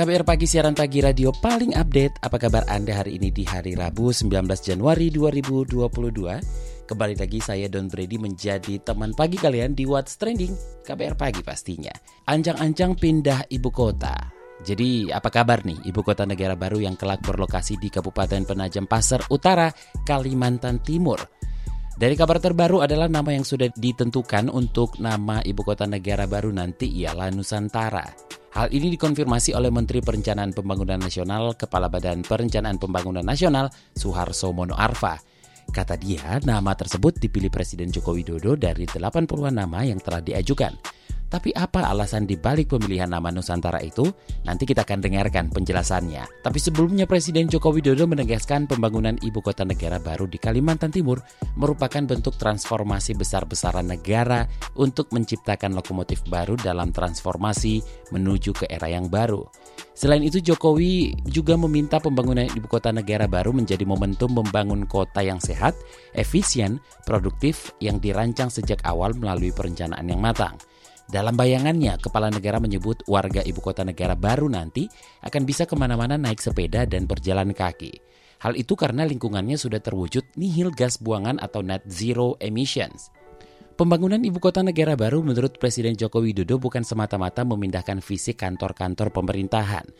KBR Pagi siaran pagi radio paling update. Apa kabar Anda hari ini di hari Rabu 19 Januari 2022? Kembali lagi saya Don Brady menjadi teman pagi kalian di What's Trending KBR Pagi pastinya. Ancang-ancang pindah ibu kota. Jadi apa kabar nih ibu kota negara baru yang kelak berlokasi di Kabupaten Penajam Pasar Utara, Kalimantan Timur? Dari kabar terbaru adalah nama yang sudah ditentukan untuk nama ibu kota negara baru nanti ialah Nusantara. Hal ini dikonfirmasi oleh Menteri Perencanaan Pembangunan Nasional, Kepala Badan Perencanaan Pembangunan Nasional, Suharso Mono Arfa. Kata dia, nama tersebut dipilih Presiden Joko Widodo dari 80-an nama yang telah diajukan. Tapi apa alasan dibalik pemilihan nama Nusantara itu? Nanti kita akan dengarkan penjelasannya. Tapi sebelumnya Presiden Joko Widodo menegaskan pembangunan ibu kota negara baru di Kalimantan Timur merupakan bentuk transformasi besar-besaran negara untuk menciptakan lokomotif baru dalam transformasi menuju ke era yang baru. Selain itu Jokowi juga meminta pembangunan ibu kota negara baru menjadi momentum membangun kota yang sehat, efisien, produktif yang dirancang sejak awal melalui perencanaan yang matang. Dalam bayangannya, kepala negara menyebut warga ibu kota negara baru nanti akan bisa ke mana-mana naik sepeda dan berjalan kaki. Hal itu karena lingkungannya sudah terwujud nihil gas buangan atau net zero emissions. Pembangunan ibu kota negara baru menurut Presiden Joko Widodo bukan semata-mata memindahkan fisik kantor-kantor pemerintahan,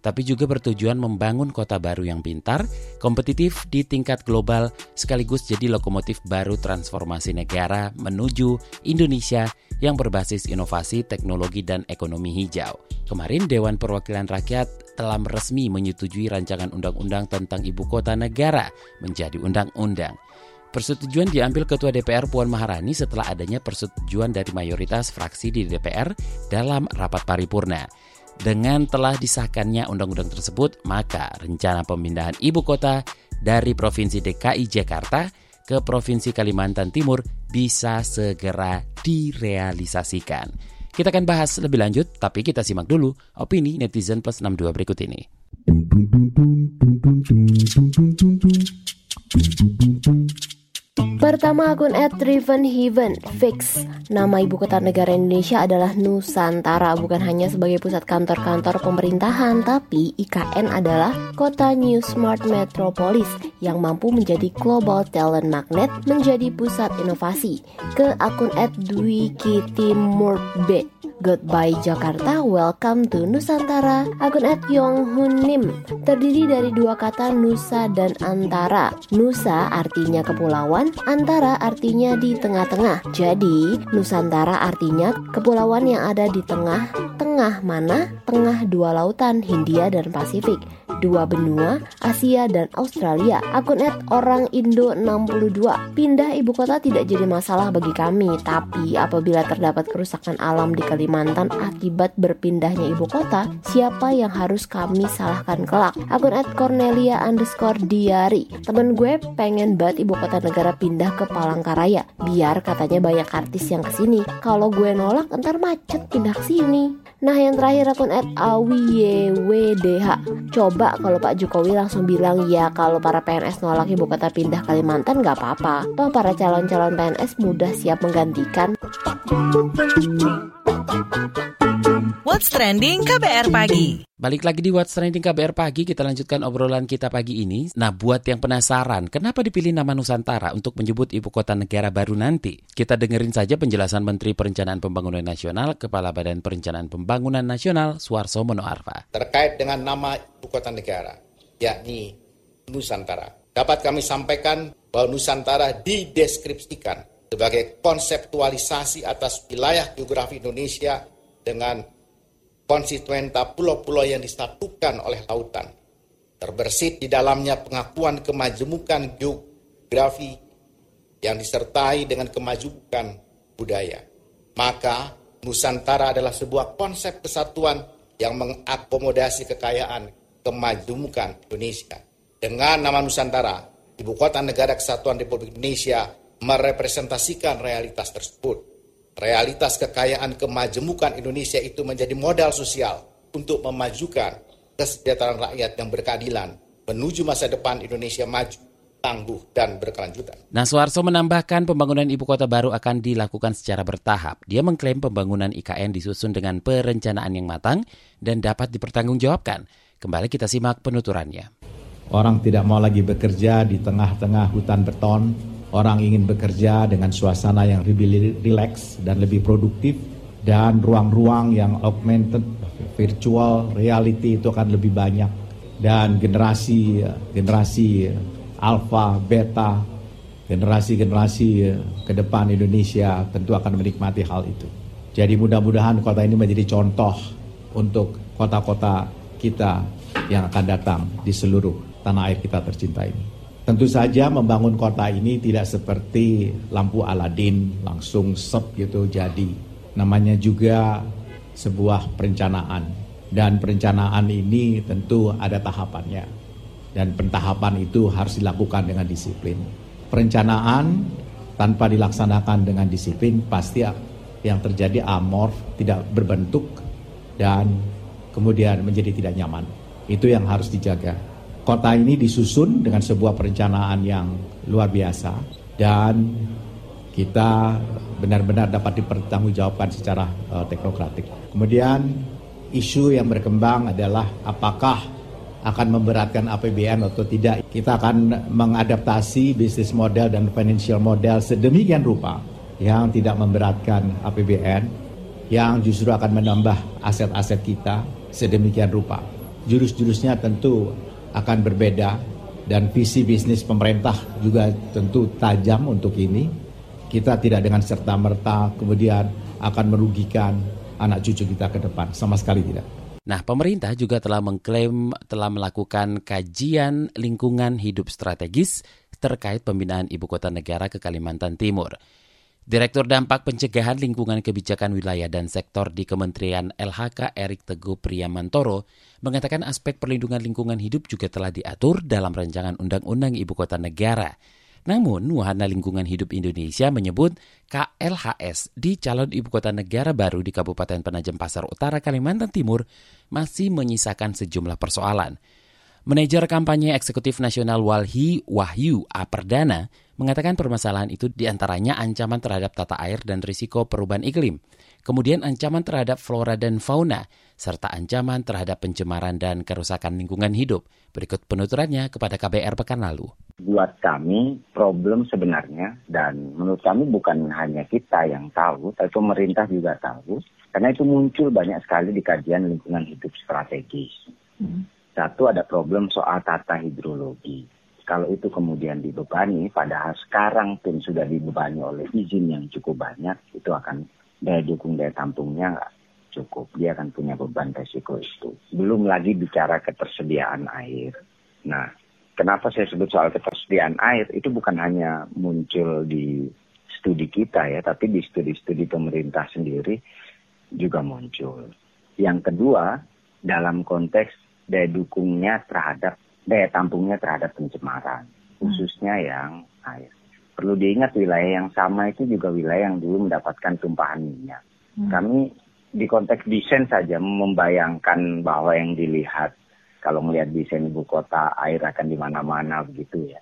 tapi juga bertujuan membangun kota baru yang pintar, kompetitif di tingkat global, sekaligus jadi lokomotif baru transformasi negara menuju Indonesia yang berbasis inovasi, teknologi, dan ekonomi hijau. Kemarin Dewan Perwakilan Rakyat telah resmi menyetujui rancangan undang-undang tentang ibu kota negara menjadi undang-undang. Persetujuan diambil Ketua DPR Puan Maharani setelah adanya persetujuan dari mayoritas fraksi di DPR dalam rapat paripurna. Dengan telah disahkannya undang-undang tersebut, maka rencana pemindahan ibu kota dari Provinsi DKI Jakarta ke Provinsi Kalimantan Timur bisa segera direalisasikan. Kita akan bahas lebih lanjut, tapi kita simak dulu opini netizen plus 62 berikut ini. Pertama akun at Driven Heaven Fix. Nama ibu kota negara Indonesia adalah Nusantara Bukan hanya sebagai pusat kantor-kantor pemerintahan Tapi IKN adalah kota New Smart Metropolis Yang mampu menjadi global talent magnet Menjadi pusat inovasi. Ke akun at Dwi Goodbye Jakarta, welcome to Nusantara. Akun at Yong Hun Nim terdiri dari dua kata Nusa dan Antara. Nusa artinya kepulauan, Antara artinya di tengah-tengah. Jadi Nusantara artinya kepulauan yang ada di tengah, tengah mana? Tengah dua lautan Hindia dan Pasifik dua benua, Asia dan Australia. Akun at orang Indo 62. Pindah ibu kota tidak jadi masalah bagi kami, tapi apabila terdapat kerusakan alam di Kalimantan akibat berpindahnya ibu kota, siapa yang harus kami salahkan kelak? Akun at Cornelia underscore diary. Temen gue pengen banget ibu kota negara pindah ke Palangkaraya, biar katanya banyak artis yang ke sini. Kalau gue nolak, ntar macet pindah ke sini. Nah yang terakhir akun at awiyewdh Coba kalau Pak Jokowi langsung bilang ya kalau para PNS nolak ibu kota pindah Kalimantan nggak apa-apa. Toh para calon-calon PNS mudah siap menggantikan What's Trending KBR Pagi Balik lagi di What's Trending KBR Pagi, kita lanjutkan obrolan kita pagi ini. Nah, buat yang penasaran, kenapa dipilih nama Nusantara untuk menyebut ibu kota negara baru nanti? Kita dengerin saja penjelasan Menteri Perencanaan Pembangunan Nasional, Kepala Badan Perencanaan Pembangunan Nasional, Suarso Mono Arfa. Terkait dengan nama ibu kota negara, yakni Nusantara. Dapat kami sampaikan bahwa Nusantara dideskripsikan sebagai konseptualisasi atas wilayah geografi Indonesia dengan konstituenta pulau-pulau yang disatukan oleh lautan. Terbersit di dalamnya pengakuan kemajemukan geografi yang disertai dengan kemajukan budaya. Maka Nusantara adalah sebuah konsep kesatuan yang mengakomodasi kekayaan kemajemukan Indonesia. Dengan nama Nusantara, Ibu Kota Negara Kesatuan Republik Indonesia merepresentasikan realitas tersebut. Realitas kekayaan kemajemukan Indonesia itu menjadi modal sosial untuk memajukan kesejahteraan rakyat yang berkeadilan menuju masa depan Indonesia maju, tangguh, dan berkelanjutan. Nah, Suarso menambahkan pembangunan ibu kota baru akan dilakukan secara bertahap. Dia mengklaim pembangunan IKN disusun dengan perencanaan yang matang dan dapat dipertanggungjawabkan. Kembali kita simak penuturannya. Orang tidak mau lagi bekerja di tengah-tengah hutan beton. Orang ingin bekerja dengan suasana yang lebih rileks dan lebih produktif. Dan ruang-ruang yang augmented, virtual reality itu akan lebih banyak. Dan generasi generasi alpha, beta, generasi-generasi ke depan Indonesia tentu akan menikmati hal itu. Jadi mudah-mudahan kota ini menjadi contoh untuk kota-kota kita yang akan datang di seluruh tanah air kita tercinta ini. Tentu saja membangun kota ini tidak seperti lampu Aladin langsung sep gitu jadi. Namanya juga sebuah perencanaan dan perencanaan ini tentu ada tahapannya dan pentahapan itu harus dilakukan dengan disiplin. Perencanaan tanpa dilaksanakan dengan disiplin pasti yang terjadi amor, tidak berbentuk dan kemudian menjadi tidak nyaman. Itu yang harus dijaga. Kota ini disusun dengan sebuah perencanaan yang luar biasa dan kita benar-benar dapat dipertanggungjawabkan secara uh, teknokratik. Kemudian isu yang berkembang adalah apakah akan memberatkan APBN atau tidak. Kita akan mengadaptasi bisnis model dan financial model sedemikian rupa yang tidak memberatkan APBN, yang justru akan menambah aset-aset kita sedemikian rupa. Jurus-jurusnya tentu akan berbeda dan visi bisnis pemerintah juga tentu tajam untuk ini. Kita tidak dengan serta-merta kemudian akan merugikan anak cucu kita ke depan, sama sekali tidak. Nah, pemerintah juga telah mengklaim telah melakukan kajian lingkungan hidup strategis terkait pembinaan ibu kota negara ke Kalimantan Timur. Direktur Dampak Pencegahan Lingkungan Kebijakan Wilayah dan Sektor di Kementerian LHK Erik Teguh Priyamantoro mengatakan aspek perlindungan lingkungan hidup juga telah diatur dalam rancangan Undang-Undang Ibu Kota Negara. Namun, Wahana Lingkungan Hidup Indonesia menyebut KLHS di calon ibu kota negara baru di Kabupaten Penajam Pasar Utara, Kalimantan Timur masih menyisakan sejumlah persoalan. Manajer kampanye eksekutif nasional Walhi Wahyu Aperdana mengatakan permasalahan itu di antaranya ancaman terhadap tata air dan risiko perubahan iklim, kemudian ancaman terhadap flora dan fauna, serta ancaman terhadap pencemaran dan kerusakan lingkungan hidup. Berikut penuturannya kepada KBR pekan lalu. Buat kami, problem sebenarnya, dan menurut kami bukan hanya kita yang tahu, tapi pemerintah juga tahu, karena itu muncul banyak sekali di kajian lingkungan hidup strategis. Hmm. Satu ada problem soal tata hidrologi kalau itu kemudian dibebani, padahal sekarang pun sudah dibebani oleh izin yang cukup banyak, itu akan daya dukung daya tampungnya cukup. Dia akan punya beban resiko itu. Belum lagi bicara ketersediaan air. Nah, kenapa saya sebut soal ketersediaan air? Itu bukan hanya muncul di studi kita ya, tapi di studi-studi pemerintah sendiri juga muncul. Yang kedua, dalam konteks daya dukungnya terhadap daya tampungnya terhadap pencemaran, hmm. khususnya yang air. Perlu diingat wilayah yang sama itu juga wilayah yang dulu mendapatkan tumpahan minyak. Hmm. Kami di konteks desain saja membayangkan bahwa yang dilihat kalau melihat desain ibu kota air akan di mana-mana begitu ya.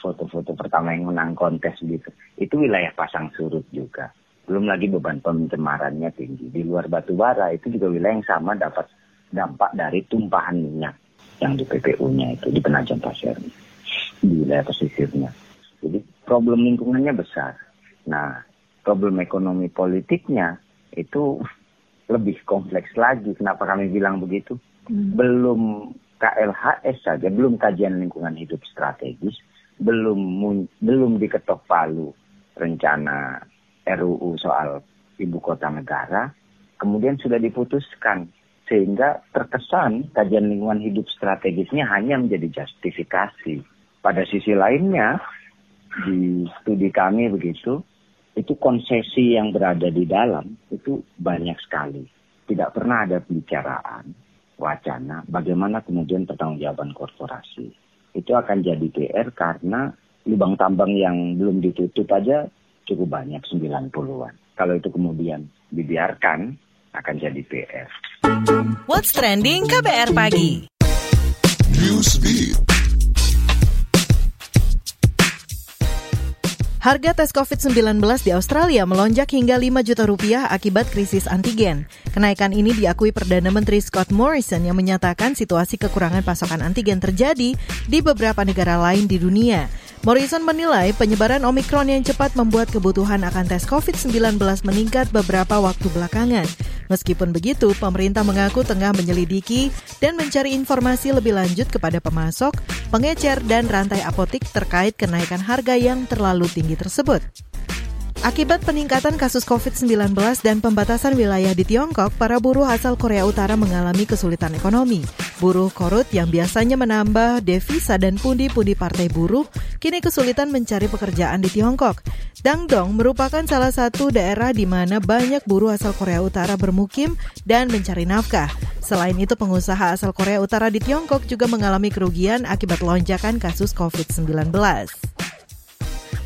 Foto-foto pertama yang menang kontes gitu. Itu wilayah pasang surut juga. Belum lagi beban pencemarannya tinggi. Di luar batu bara itu juga wilayah yang sama dapat dampak dari tumpahan minyak yang di PPU-nya itu di Penajam Pasir di wilayah pesisirnya. Jadi problem lingkungannya besar. Nah, problem ekonomi politiknya itu lebih kompleks lagi. Kenapa kami bilang begitu? Hmm. Belum KLHS saja, belum kajian lingkungan hidup strategis, belum belum diketok palu rencana RUU soal ibu kota negara, kemudian sudah diputuskan sehingga terkesan kajian lingkungan hidup strategisnya hanya menjadi justifikasi. Pada sisi lainnya, di studi kami begitu, itu konsesi yang berada di dalam itu banyak sekali. tidak pernah ada pembicaraan, wacana, bagaimana kemudian pertanggungjawaban korporasi. Itu akan jadi PR karena lubang tambang yang belum ditutup aja cukup banyak, 90-an. Kalau itu kemudian dibiarkan, akan jadi PR. What's Trending KBR Pagi Harga tes COVID-19 di Australia melonjak hingga 5 juta rupiah akibat krisis antigen. Kenaikan ini diakui Perdana Menteri Scott Morrison yang menyatakan situasi kekurangan pasokan antigen terjadi di beberapa negara lain di dunia. Morrison menilai penyebaran Omikron yang cepat membuat kebutuhan akan tes COVID-19 meningkat beberapa waktu belakangan. Meskipun begitu, pemerintah mengaku tengah menyelidiki dan mencari informasi lebih lanjut kepada pemasok, pengecer, dan rantai apotik terkait kenaikan harga yang terlalu tinggi tersebut. Akibat peningkatan kasus COVID-19 dan pembatasan wilayah di Tiongkok, para buruh asal Korea Utara mengalami kesulitan ekonomi. Buruh korut yang biasanya menambah devisa dan pundi-pundi partai buruh, kini kesulitan mencari pekerjaan di Tiongkok. Dangdong merupakan salah satu daerah di mana banyak buruh asal Korea Utara bermukim dan mencari nafkah. Selain itu, pengusaha asal Korea Utara di Tiongkok juga mengalami kerugian akibat lonjakan kasus COVID-19.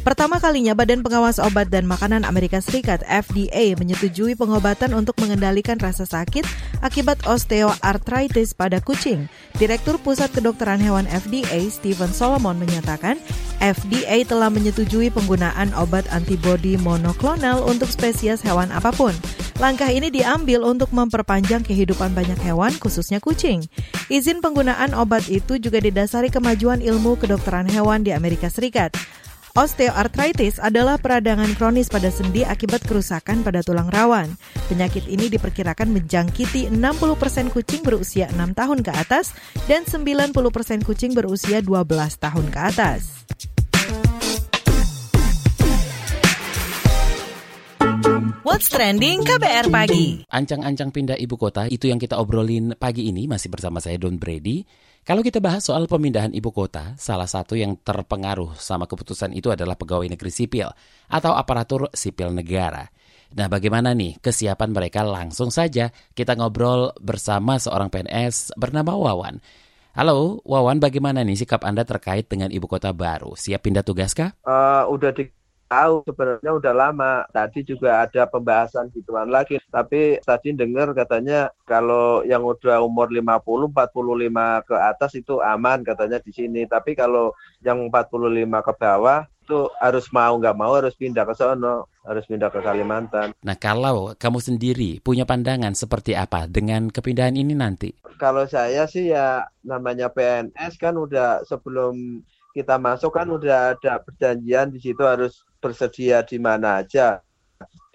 Pertama kalinya Badan Pengawas Obat dan Makanan Amerika Serikat FDA menyetujui pengobatan untuk mengendalikan rasa sakit akibat osteoartritis pada kucing. Direktur Pusat Kedokteran Hewan FDA Stephen Solomon menyatakan FDA telah menyetujui penggunaan obat antibodi monoklonal untuk spesies hewan apa pun. Langkah ini diambil untuk memperpanjang kehidupan banyak hewan, khususnya kucing. Izin penggunaan obat itu juga didasari kemajuan ilmu kedokteran hewan di Amerika Serikat. Osteoartritis adalah peradangan kronis pada sendi akibat kerusakan pada tulang rawan. Penyakit ini diperkirakan menjangkiti 60% kucing berusia 6 tahun ke atas dan 90% kucing berusia 12 tahun ke atas. What's Trending KBR Pagi Ancang-ancang pindah ibu kota, itu yang kita obrolin pagi ini masih bersama saya Don Brady. Kalau kita bahas soal pemindahan ibu kota, salah satu yang terpengaruh sama keputusan itu adalah pegawai negeri sipil atau aparatur sipil negara. Nah, bagaimana nih kesiapan mereka? Langsung saja kita ngobrol bersama seorang PNS bernama Wawan. Halo, Wawan, bagaimana nih sikap Anda terkait dengan ibu kota baru? Siap pindah tugas kah? Uh, udah di tahu sebenarnya udah lama. Tadi juga ada pembahasan gituan lagi. Tapi tadi dengar katanya kalau yang udah umur 50, 45 ke atas itu aman katanya di sini. Tapi kalau yang 45 ke bawah itu harus mau nggak mau harus pindah ke sono, harus pindah ke Kalimantan. Nah kalau kamu sendiri punya pandangan seperti apa dengan kepindahan ini nanti? Kalau saya sih ya namanya PNS kan udah sebelum kita masuk kan udah ada perjanjian di situ harus bersedia di mana aja,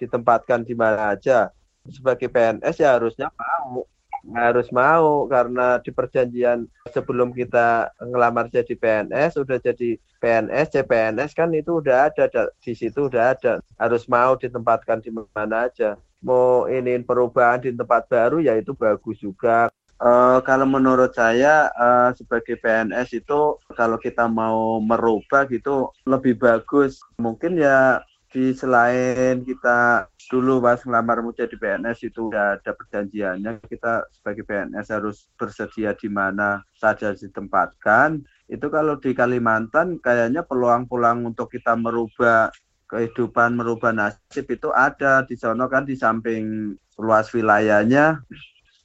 ditempatkan di mana aja. Sebagai PNS ya harusnya mau, harus mau karena di perjanjian sebelum kita ngelamar jadi PNS udah jadi PNS, CPNS kan itu udah ada di situ udah ada harus mau ditempatkan di mana aja. Mau ini perubahan di tempat baru ya itu bagus juga. Uh, kalau menurut saya uh, sebagai PNS itu kalau kita mau merubah gitu lebih bagus. Mungkin ya di selain kita dulu pas ngelamar mau jadi PNS itu udah ada perjanjiannya kita sebagai PNS harus bersedia di mana saja ditempatkan. Itu kalau di Kalimantan kayaknya peluang-peluang untuk kita merubah kehidupan merubah nasib itu ada di sana kan di samping luas wilayahnya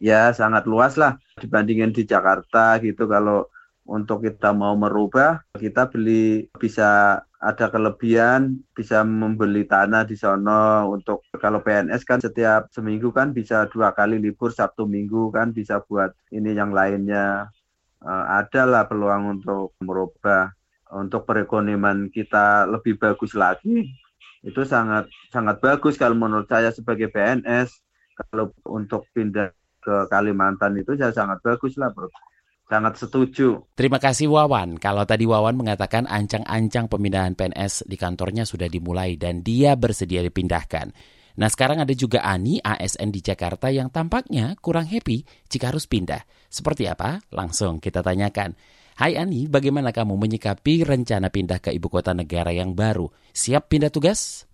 ya sangat luas lah. Dibandingin di Jakarta gitu kalau untuk kita mau merubah kita beli bisa ada kelebihan bisa membeli tanah di sana untuk kalau PNS kan setiap seminggu kan bisa dua kali libur Sabtu Minggu kan bisa buat ini yang lainnya. Uh, ada lah peluang untuk merubah. Untuk perekonomian kita lebih bagus lagi itu sangat sangat bagus kalau menurut saya sebagai PNS kalau untuk pindah ke Kalimantan itu ya sangat bagus lah bro. Sangat setuju. Terima kasih Wawan. Kalau tadi Wawan mengatakan ancang-ancang pemindahan PNS di kantornya sudah dimulai dan dia bersedia dipindahkan. Nah sekarang ada juga Ani ASN di Jakarta yang tampaknya kurang happy jika harus pindah. Seperti apa? Langsung kita tanyakan. Hai Ani, bagaimana kamu menyikapi rencana pindah ke ibu kota negara yang baru? Siap pindah tugas?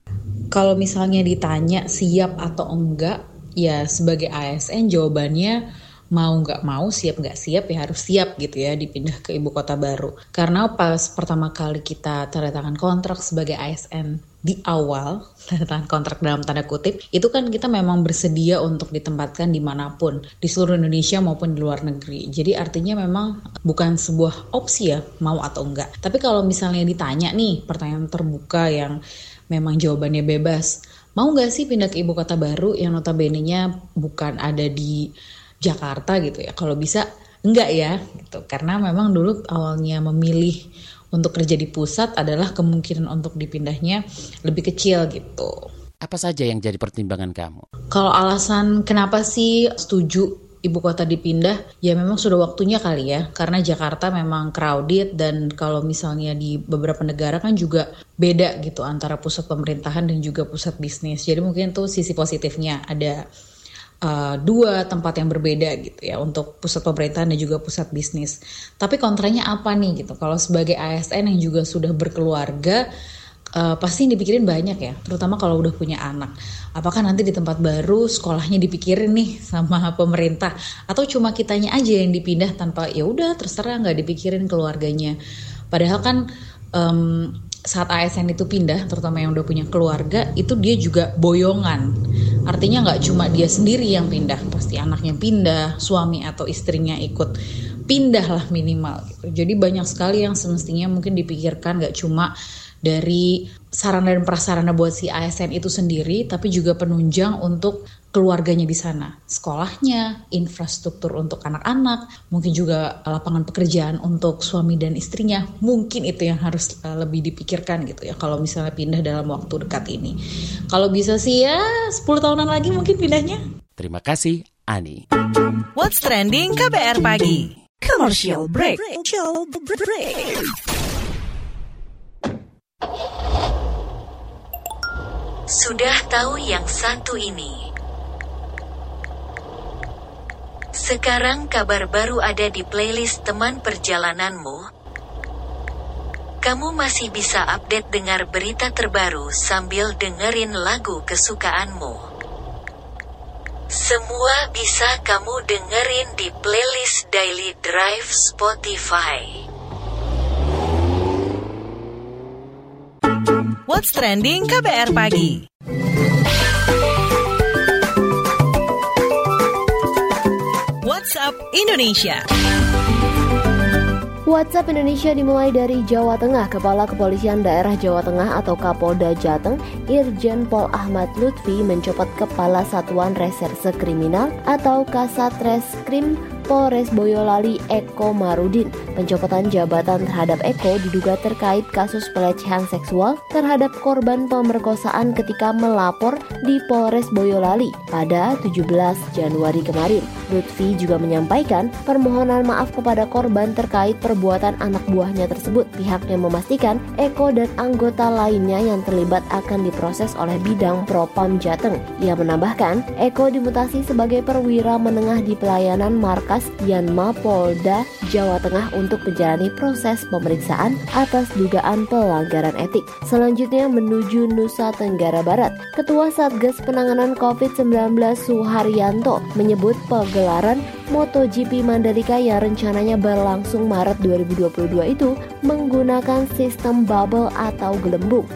Kalau misalnya ditanya siap atau enggak, ya sebagai ASN jawabannya mau nggak mau siap nggak siap ya harus siap gitu ya dipindah ke ibu kota baru. Karena pas pertama kali kita tanda tangan kontrak sebagai ASN di awal tanda tangan kontrak dalam tanda kutip itu kan kita memang bersedia untuk ditempatkan di mana pun di seluruh Indonesia maupun di luar negeri. Jadi artinya memang bukan sebuah opsi ya mau atau enggak tapi kalau misalnya ditanya nih pertanyaan terbuka yang memang jawabannya bebas mau nggak sih pindah ke ibu kota baru yang notabene-nya bukan ada di Jakarta gitu ya. Kalau bisa enggak ya gitu. Karena memang dulu awalnya memilih untuk kerja di pusat adalah kemungkinan untuk dipindahnya lebih kecil gitu. Apa saja yang jadi pertimbangan kamu? Kalau alasan kenapa sih setuju ibu kota dipindah ya memang sudah waktunya kali ya karena Jakarta memang crowded dan kalau misalnya di beberapa negara kan juga beda gitu antara pusat pemerintahan dan juga pusat bisnis jadi mungkin tuh sisi positifnya ada uh, dua tempat yang berbeda gitu ya untuk pusat pemerintahan dan juga pusat bisnis. Tapi kontranya apa nih gitu? Kalau sebagai ASN yang juga sudah berkeluarga uh, pasti dipikirin banyak ya, terutama kalau udah punya anak. Apakah nanti di tempat baru sekolahnya dipikirin nih sama pemerintah atau cuma kitanya aja yang dipindah tanpa ya udah terserah nggak dipikirin keluarganya. Padahal kan um, saat ASN itu pindah, terutama yang udah punya keluarga, itu dia juga boyongan. Artinya nggak cuma dia sendiri yang pindah, pasti anaknya pindah, suami atau istrinya ikut pindah lah minimal. Gitu. Jadi banyak sekali yang semestinya mungkin dipikirkan nggak cuma dari sarana dan prasarana buat si ASN itu sendiri, tapi juga penunjang untuk keluarganya di sana, sekolahnya, infrastruktur untuk anak-anak, mungkin juga lapangan pekerjaan untuk suami dan istrinya. Mungkin itu yang harus uh, lebih dipikirkan gitu ya kalau misalnya pindah dalam waktu dekat ini. Kalau bisa sih ya 10 tahunan lagi mungkin pindahnya. Terima kasih Ani. What's trending KBR pagi? Commercial break. Commercial break. Sudah tahu yang satu ini. Sekarang kabar baru ada di playlist teman perjalananmu. Kamu masih bisa update dengar berita terbaru sambil dengerin lagu kesukaanmu. Semua bisa kamu dengerin di playlist Daily Drive Spotify. What's trending KBR pagi? WhatsApp Indonesia. WhatsApp Indonesia dimulai dari Jawa Tengah. Kepala Kepolisian Daerah Jawa Tengah atau Kapolda Jateng, Irjen Pol Ahmad Lutfi mencopot Kepala Satuan Reserse Kriminal atau Kasat Reskrim Polres Boyolali Eko Marudin. Pencopotan jabatan terhadap Eko diduga terkait kasus pelecehan seksual terhadap korban pemerkosaan ketika melapor di Polres Boyolali pada 17 Januari kemarin. Lutfi juga menyampaikan permohonan maaf kepada korban terkait perbuatan anak buahnya tersebut. Pihaknya memastikan Eko dan anggota lainnya yang terlibat akan diproses oleh bidang Propam Jateng. Ia menambahkan, Eko dimutasi sebagai perwira menengah di pelayanan markas Yanma Polda Jawa Tengah untuk menjalani proses pemeriksaan atas dugaan pelanggaran etik. Selanjutnya menuju Nusa Tenggara Barat. Ketua Satgas Penanganan COVID-19 Suharyanto menyebut pegelaran MotoGP Mandalika yang rencananya berlangsung Maret 2022 itu menggunakan sistem bubble atau gelembung.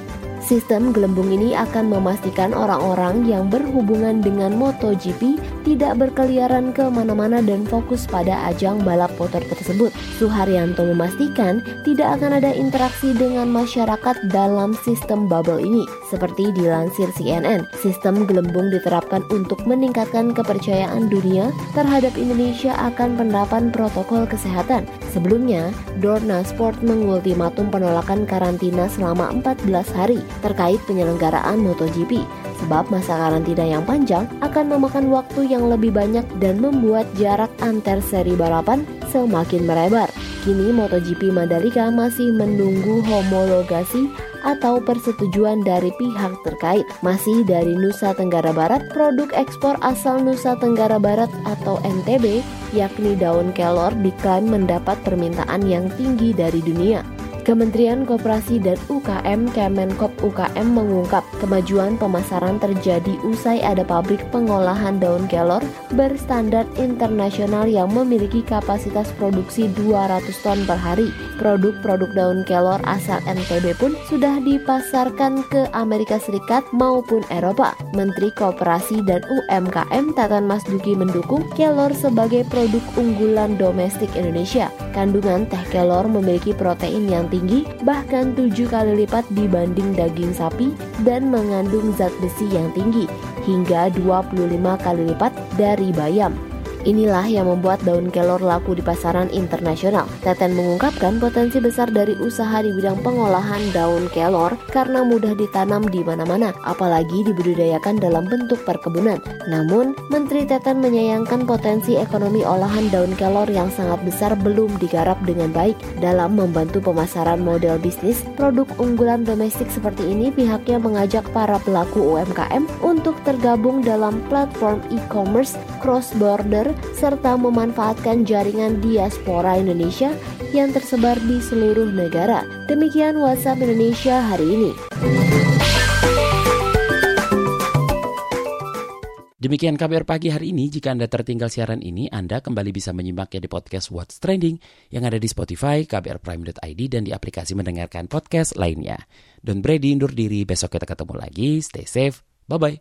Sistem gelembung ini akan memastikan orang-orang yang berhubungan dengan MotoGP tidak berkeliaran ke mana-mana dan fokus pada ajang balap motor tersebut. Suharyanto memastikan tidak akan ada interaksi dengan masyarakat dalam sistem bubble ini. Seperti dilansir CNN, sistem gelembung diterapkan untuk meningkatkan kepercayaan dunia terhadap Indonesia akan penerapan protokol kesehatan. Sebelumnya, Dorna Sport mengultimatum penolakan karantina selama 14 hari terkait penyelenggaraan MotoGP sebab masa karantina yang panjang akan memakan waktu yang lebih banyak dan membuat jarak antar seri balapan semakin melebar. Kini MotoGP Mandalika masih menunggu homologasi atau persetujuan dari pihak terkait. Masih dari Nusa Tenggara Barat, produk ekspor asal Nusa Tenggara Barat atau NTB, yakni daun kelor diklaim mendapat permintaan yang tinggi dari dunia. Kementerian Koperasi dan UKM Kemenkop UKM mengungkap kemajuan pemasaran terjadi usai ada pabrik pengolahan daun kelor berstandar internasional yang memiliki kapasitas produksi 200 ton per hari. Produk-produk daun kelor asal NTB pun sudah dipasarkan ke Amerika Serikat maupun Eropa. Menteri Koperasi dan UMKM Tatan Mas Duki mendukung kelor sebagai produk unggulan domestik Indonesia. Kandungan teh kelor memiliki protein yang tinggi, bahkan tujuh kali lipat dibanding daging sapi dan mengandung zat besi yang tinggi, hingga 25 kali lipat dari bayam. Inilah yang membuat daun kelor laku di pasaran internasional. Teten mengungkapkan potensi besar dari usaha di bidang pengolahan daun kelor karena mudah ditanam di mana-mana, apalagi dibudidayakan dalam bentuk perkebunan. Namun, Menteri Teten menyayangkan potensi ekonomi olahan daun kelor yang sangat besar belum digarap dengan baik. Dalam membantu pemasaran model bisnis produk unggulan domestik seperti ini, pihaknya mengajak para pelaku UMKM untuk tergabung dalam platform e-commerce cross-border serta memanfaatkan jaringan diaspora Indonesia yang tersebar di seluruh negara. Demikian WhatsApp Indonesia hari ini. Demikian KBR pagi hari ini. Jika Anda tertinggal siaran ini, Anda kembali bisa menyimaknya di podcast What's Trending yang ada di Spotify, kbrprime.id, dan di aplikasi mendengarkan podcast lainnya. Don Brady undur diri, besok kita ketemu lagi. Stay safe, bye-bye.